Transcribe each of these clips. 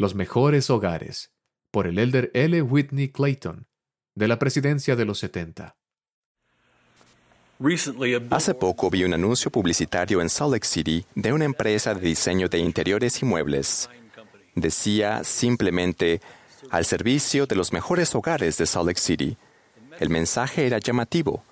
Los mejores hogares, por el elder L. Whitney Clayton, de la presidencia de los 70. Hace poco vi un anuncio publicitario en Salt Lake City de una empresa de diseño de interiores y muebles. Decía simplemente, al servicio de los mejores hogares de Salt Lake City. El mensaje era llamativo.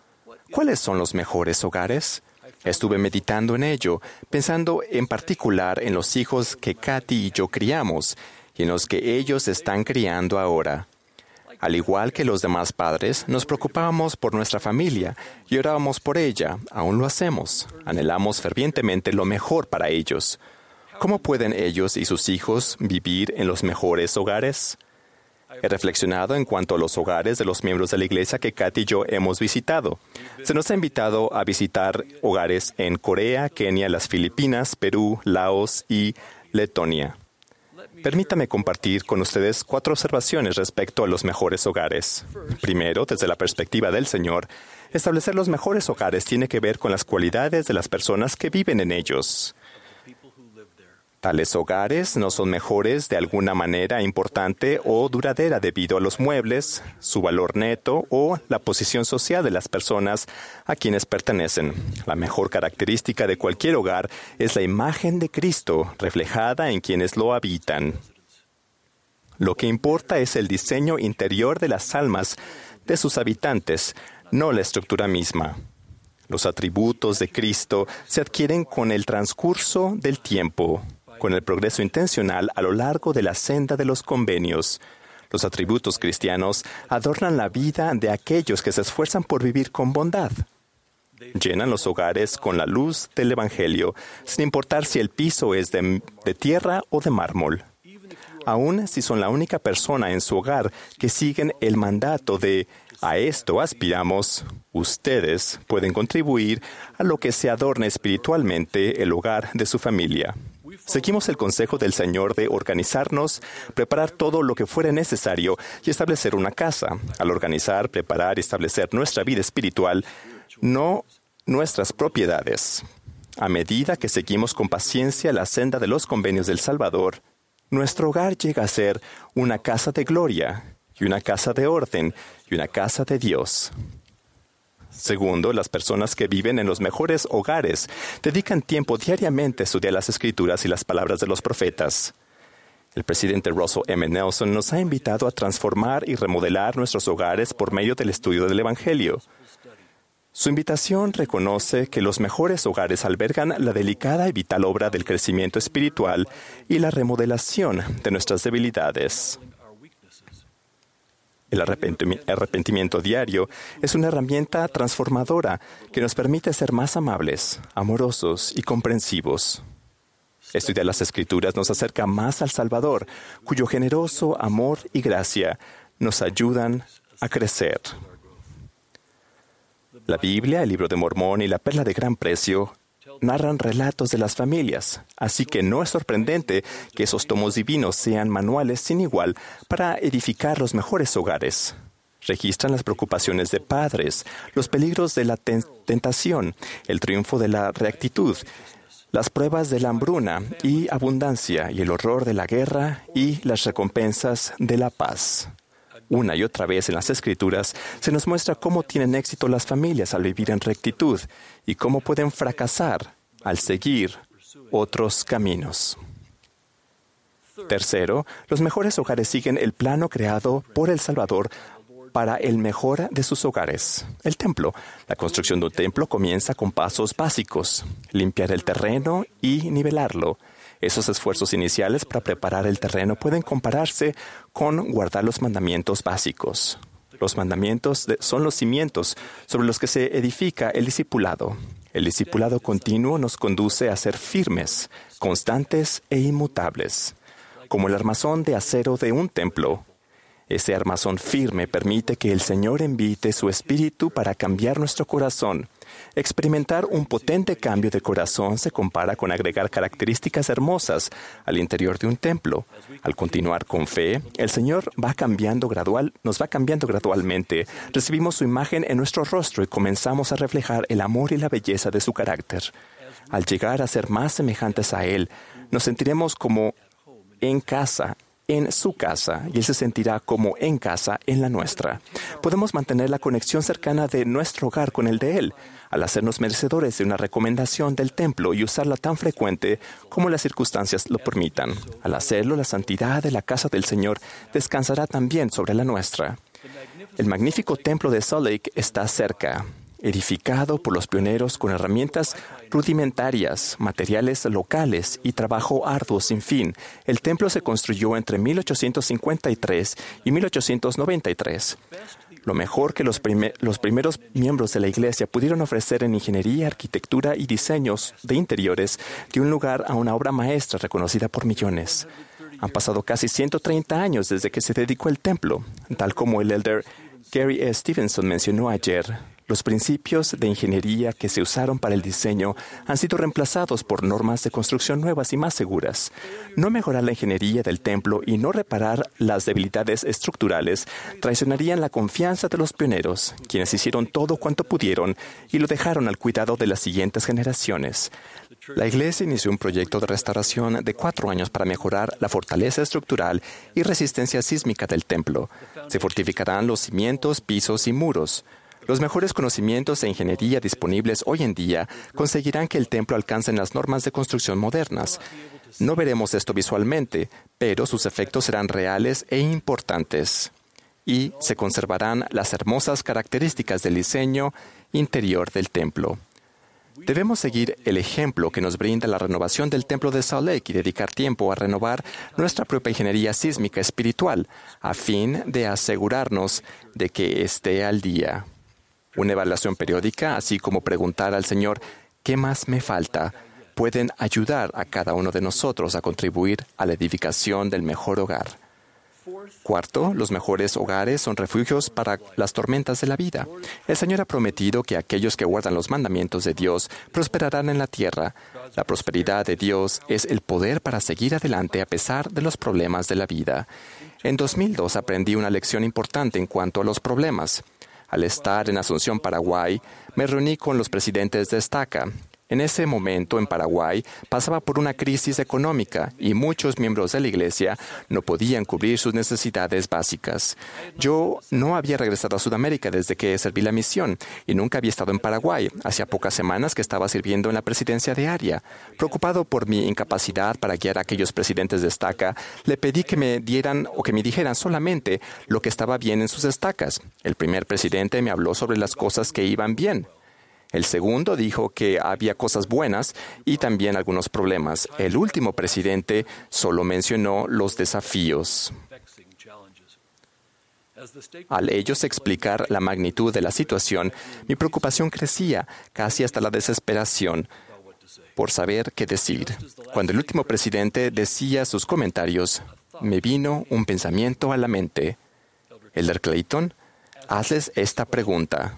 ¿Cuáles son los mejores hogares? Estuve meditando en ello, pensando en particular en los hijos que Katy y yo criamos y en los que ellos están criando ahora. Al igual que los demás padres, nos preocupábamos por nuestra familia y orábamos por ella. Aún lo hacemos. Anhelamos fervientemente lo mejor para ellos. ¿Cómo pueden ellos y sus hijos vivir en los mejores hogares? He reflexionado en cuanto a los hogares de los miembros de la iglesia que Katy y yo hemos visitado. Se nos ha invitado a visitar hogares en Corea, Kenia, las Filipinas, Perú, Laos y Letonia. Permítame compartir con ustedes cuatro observaciones respecto a los mejores hogares. Primero, desde la perspectiva del Señor, establecer los mejores hogares tiene que ver con las cualidades de las personas que viven en ellos. Tales hogares no son mejores de alguna manera importante o duradera debido a los muebles, su valor neto o la posición social de las personas a quienes pertenecen. La mejor característica de cualquier hogar es la imagen de Cristo reflejada en quienes lo habitan. Lo que importa es el diseño interior de las almas de sus habitantes, no la estructura misma. Los atributos de Cristo se adquieren con el transcurso del tiempo con el progreso intencional a lo largo de la senda de los convenios. Los atributos cristianos adornan la vida de aquellos que se esfuerzan por vivir con bondad. Llenan los hogares con la luz del Evangelio, sin importar si el piso es de, tierra o de mármol. Aun si son la única persona en su hogar que siguen el mandato de a esto aspiramos, ustedes pueden contribuir a lo que se adorne espiritualmente el hogar de su familia. Seguimos el consejo del Señor de organizarnos, preparar todo lo que fuera necesario y establecer una casa. Al organizar, preparar y establecer nuestra vida espiritual, no nuestras propiedades. A medida que seguimos con paciencia la senda de los convenios del Salvador, nuestro hogar llega a ser una casa de gloria y una casa de orden y una casa de Dios. Segundo, las personas que viven en los mejores hogares dedican tiempo diariamente a estudiar las escrituras y las palabras de los profetas. El presidente Russell M. Nelson nos ha invitado a transformar y remodelar nuestros hogares por medio del estudio del Evangelio. Su invitación reconoce que los mejores hogares albergan la delicada y vital obra del crecimiento espiritual y la remodelación de nuestras debilidades. El arrepentimiento diario es una herramienta transformadora que nos permite ser más amables, amorosos y comprensivos. Estudiar las Escrituras nos acerca más al Salvador, cuyo generoso amor y gracia nos ayudan a crecer. La Biblia, el libro de Mormón y la perla de gran precio narran relatos de las familias, así que no es sorprendente que esos tomos divinos sean manuales sin igual para edificar los mejores hogares. Registran las preocupaciones de padres, los peligros de la tentación, el triunfo de la reactitud, las pruebas de la hambruna y abundancia y el horror de la guerra y las recompensas de la paz. Una y otra vez en las Escrituras se nos muestra cómo tienen éxito las familias al vivir en rectitud y cómo pueden fracasar al seguir otros caminos. Tercero, los mejores hogares siguen el plano creado por el Salvador para el mejor de sus hogares. El templo. La construcción de un templo comienza con pasos básicos, limpiar el terreno y nivelarlo. Esos esfuerzos iniciales para preparar el terreno pueden compararse con guardar los mandamientos básicos. Los mandamientos son los cimientos sobre los que se edifica el discipulado. El discipulado continuo nos conduce a ser firmes, constantes e inmutables. Como el armazón de acero de un templo, ese armazón firme permite que el Señor invite su espíritu para cambiar nuestro corazón Experimentar un potente cambio de corazón se compara con agregar características hermosas al interior de un templo. Al continuar con fe, el Señor va cambiando gradual, nos va cambiando gradualmente. Recibimos su imagen en nuestro rostro y comenzamos a reflejar el amor y la belleza de su carácter. Al llegar a ser más semejantes a Él, nos sentiremos como en casa en su casa y Él se sentirá como en casa en la nuestra. Podemos mantener la conexión cercana de nuestro hogar con el de Él al hacernos merecedores de una recomendación del templo y usarla tan frecuente como las circunstancias lo permitan. Al hacerlo, la santidad de la casa del Señor descansará también sobre la nuestra. El magnífico templo de Salt Lake está cerca, edificado por los pioneros con herramientas rudimentarias, materiales locales y trabajo arduo sin fin. El templo se construyó entre 1853 y 1893. Lo mejor que los, los, primeros miembros de la Iglesia pudieron ofrecer en ingeniería, arquitectura y diseños de interiores dio un lugar a una obra maestra reconocida por millones. Han pasado casi 130 años desde que se dedicó el templo, tal como el elder Gary E. Stevenson mencionó ayer. Los principios de ingeniería que se usaron para el diseño han sido reemplazados por normas de construcción nuevas y más seguras. No mejorar la ingeniería del templo y no reparar las debilidades estructurales traicionarían la confianza de los pioneros, quienes hicieron todo cuanto pudieron y lo dejaron al cuidado de las siguientes generaciones. La Iglesia inició un proyecto de restauración de cuatro años para mejorar la fortaleza estructural y resistencia sísmica del templo. Se fortificarán los cimientos, pisos y muros. Los mejores conocimientos de ingeniería disponibles hoy en día conseguirán que el templo alcance las normas de construcción modernas. No veremos esto visualmente, pero sus efectos serán reales e importantes. Y se conservarán las hermosas características del diseño interior del templo. Debemos seguir el ejemplo que nos brinda la renovación del templo de Salt Lake y dedicar tiempo a renovar nuestra propia ingeniería sísmica espiritual, a fin de asegurarnos de que esté al día. Una evaluación periódica, así como preguntar al Señor, ¿qué más me falta? pueden ayudar a cada uno de nosotros a contribuir a la edificación del mejor hogar. Cuarto, los mejores hogares son refugios para las tormentas de la vida. El Señor ha prometido que aquellos que guardan los mandamientos de Dios prosperarán en la tierra. La prosperidad de Dios es el poder para seguir adelante a pesar de los problemas de la vida. En 2002 aprendí una lección importante en cuanto a los problemas. Al estar en Asunción, Paraguay, me reuní con los presidentes de Estaca. En ese momento, en Paraguay, pasaba por una crisis económica y muchos miembros de la Iglesia no podían cubrir sus necesidades básicas. Yo no había regresado a Sudamérica desde que serví la misión y nunca había estado en Paraguay. Hacía pocas semanas que estaba sirviendo en la presidencia de área. Preocupado por mi incapacidad para guiar a aquellos presidentes de estaca, le pedí que me dieran o que me dijeran solamente lo que estaba bien en sus estacas. El primer presidente me habló sobre las cosas que iban bien. El segundo dijo que había cosas buenas y también algunos problemas. El último presidente solo mencionó los desafíos. Al ellos explicar la magnitud de la situación, mi preocupación crecía casi hasta la desesperación por saber qué decir. Cuando el último presidente decía sus comentarios, me vino un pensamiento a la mente. Elder Clayton, hazles esta pregunta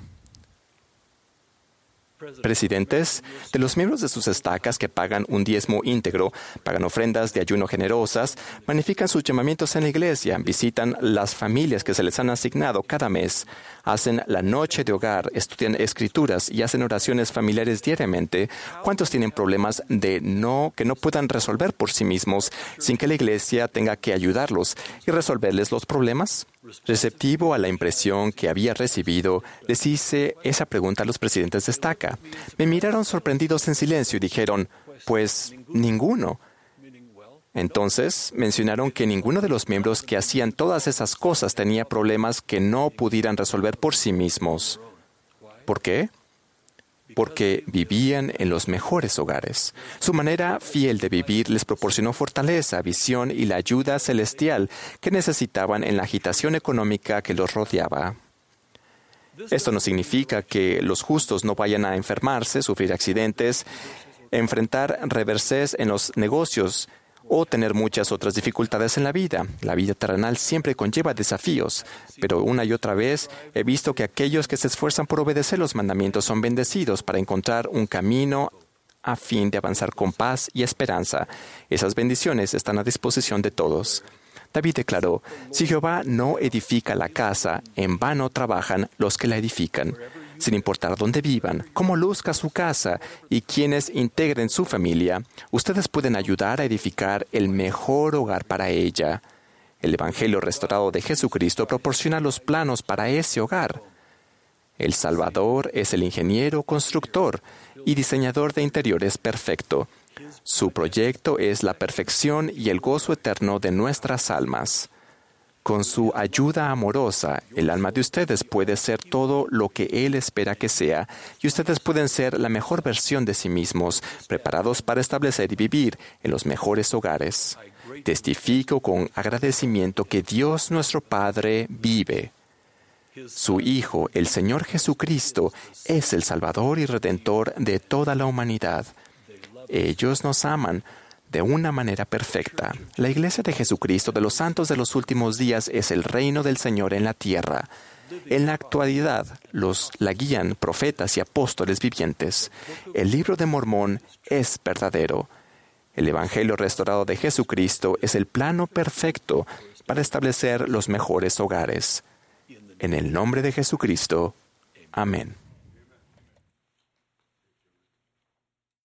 presidentes, de los miembros de sus estacas que pagan un diezmo íntegro, pagan ofrendas de ayuno generosas, magnifican sus llamamientos en la iglesia, visitan las familias que se les han asignado cada mes, hacen la noche de hogar, estudian escrituras y hacen oraciones familiares diariamente. ¿Cuántos tienen problemas de no que no puedan resolver por sí mismos sin que la iglesia tenga que ayudarlos y resolverles los problemas? Receptivo a la impresión que había recibido, les hice esa pregunta a los presidentes de estaca. Me miraron sorprendidos en silencio y dijeron, pues ninguno. Entonces mencionaron que ninguno de los miembros que hacían todas esas cosas tenía problemas que no pudieran resolver por sí mismos. ¿Por qué? Porque vivían en los mejores hogares. Su manera fiel de vivir les proporcionó fortaleza, visión y la ayuda celestial que necesitaban en la agitación económica que los rodeaba. Esto no significa que los justos no vayan a enfermarse, sufrir accidentes, enfrentar reverses en los negocios o tener muchas otras dificultades en la vida. La vida terrenal siempre conlleva desafíos, pero una y otra vez he visto que aquellos que se esfuerzan por obedecer los mandamientos son bendecidos para encontrar un camino a fin de avanzar con paz y esperanza. Esas bendiciones están a disposición de todos. David declaró, si Jehová no edifica la casa, en vano trabajan los que la edifican sin importar dónde vivan, cómo luzca su casa y quienes integren su familia, ustedes pueden ayudar a edificar el mejor hogar para ella. El Evangelio restaurado de Jesucristo proporciona los planos para ese hogar. El Salvador es el ingeniero, constructor y diseñador de interiores perfecto. Su proyecto es la perfección y el gozo eterno de nuestras almas. Con su ayuda amorosa, el alma de ustedes puede ser todo lo que Él espera que sea, y ustedes pueden ser la mejor versión de sí mismos, preparados para establecer y vivir en los mejores hogares. Testifico con agradecimiento que Dios nuestro Padre vive. Su Hijo, el Señor Jesucristo, es el Salvador y Redentor de toda la humanidad. Ellos nos aman de una manera perfecta. La Iglesia de Jesucristo de los Santos de los Últimos Días es el reino del Señor en la tierra. En la actualidad los la guían profetas y apóstoles vivientes. El libro de Mormón es verdadero. El Evangelio restaurado de Jesucristo es el plano perfecto para establecer los mejores hogares. En el nombre de Jesucristo. Amén.